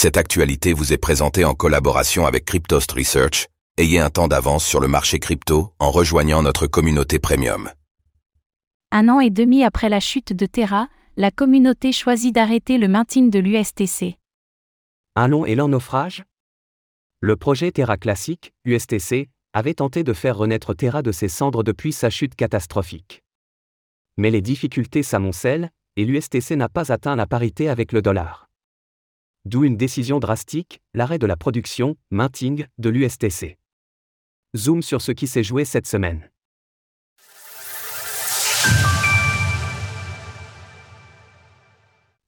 Cette actualité vous est présentée en collaboration avec Cryptost Research. Ayez un temps d'avance sur le marché crypto en rejoignant notre communauté premium. Un an et demi après la chute de Terra, la communauté choisit d'arrêter le maintien de l'USTC. Un long et lent naufrage? Le projet Terra Classic, USTC, avait tenté de faire renaître Terra de ses cendres depuis sa chute catastrophique. Mais les difficultés s'amoncellent, et l'USTC n'a pas atteint la parité avec le dollar. D'où une décision drastique, l'arrêt de la production, minting, de l'USTC. Zoom sur ce qui s'est joué cette semaine.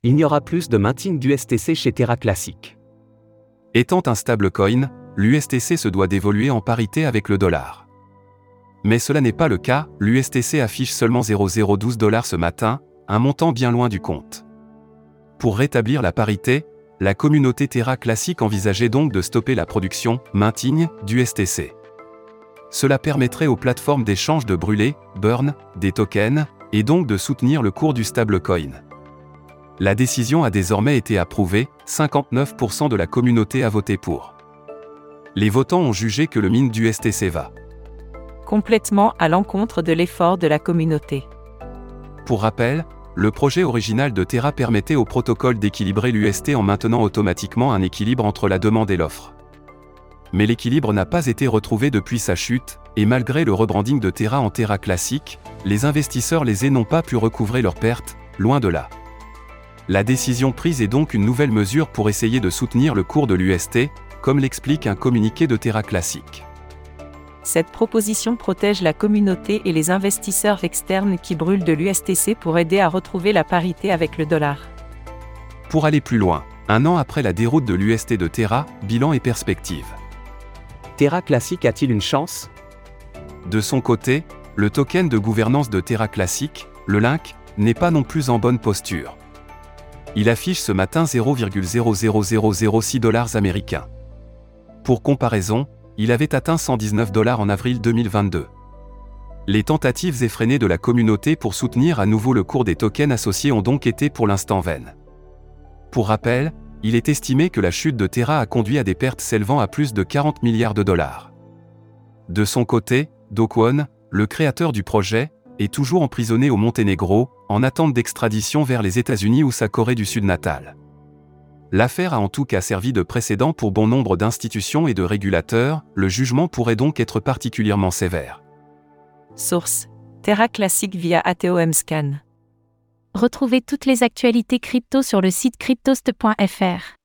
Il n'y aura plus de minting d'USTC chez Terra Classic. Étant un stablecoin, l'USTC se doit d'évoluer en parité avec le dollar. Mais cela n'est pas le cas, l'USTC affiche seulement 0,012 dollars ce matin, un montant bien loin du compte. Pour rétablir la parité, la communauté Terra classique envisageait donc de stopper la production, maintien, du STC. Cela permettrait aux plateformes d'échange de brûler, burn, des tokens, et donc de soutenir le cours du stablecoin. La décision a désormais été approuvée, 59% de la communauté a voté pour. Les votants ont jugé que le mine du STC va complètement à l'encontre de l'effort de la communauté. Pour rappel, le projet original de Terra permettait au protocole d'équilibrer l'UST en maintenant automatiquement un équilibre entre la demande et l'offre. Mais l'équilibre n'a pas été retrouvé depuis sa chute, et malgré le rebranding de Terra en Terra classique, les investisseurs lésés n'ont pas pu recouvrer leurs pertes, loin de là. La décision prise est donc une nouvelle mesure pour essayer de soutenir le cours de l'UST, comme l'explique un communiqué de Terra classique. Cette proposition protège la communauté et les investisseurs externes qui brûlent de l'USTC pour aider à retrouver la parité avec le dollar. Pour aller plus loin, un an après la déroute de l'UST de Terra, bilan et perspective. Terra Classic a-t-il une chance? De son côté, le token de gouvernance de Terra Classic, le Link, n'est pas non plus en bonne posture. Il affiche ce matin 0,00006 dollars américains. Pour comparaison, il avait atteint 119 dollars en avril 2022. Les tentatives effrénées de la communauté pour soutenir à nouveau le cours des tokens associés ont donc été pour l'instant vaines. Pour rappel, il est estimé que la chute de Terra a conduit à des pertes s'élevant à plus de 40 milliards de dollars. De son côté, Dokwon, le créateur du projet, est toujours emprisonné au Monténégro, en attente d'extradition vers les États-Unis ou sa Corée du Sud natale. L'affaire a en tout cas servi de précédent pour bon nombre d'institutions et de régulateurs, le jugement pourrait donc être particulièrement sévère. Source Terra Classique via ATOM Scan. Retrouvez toutes les actualités crypto sur le site cryptost.fr.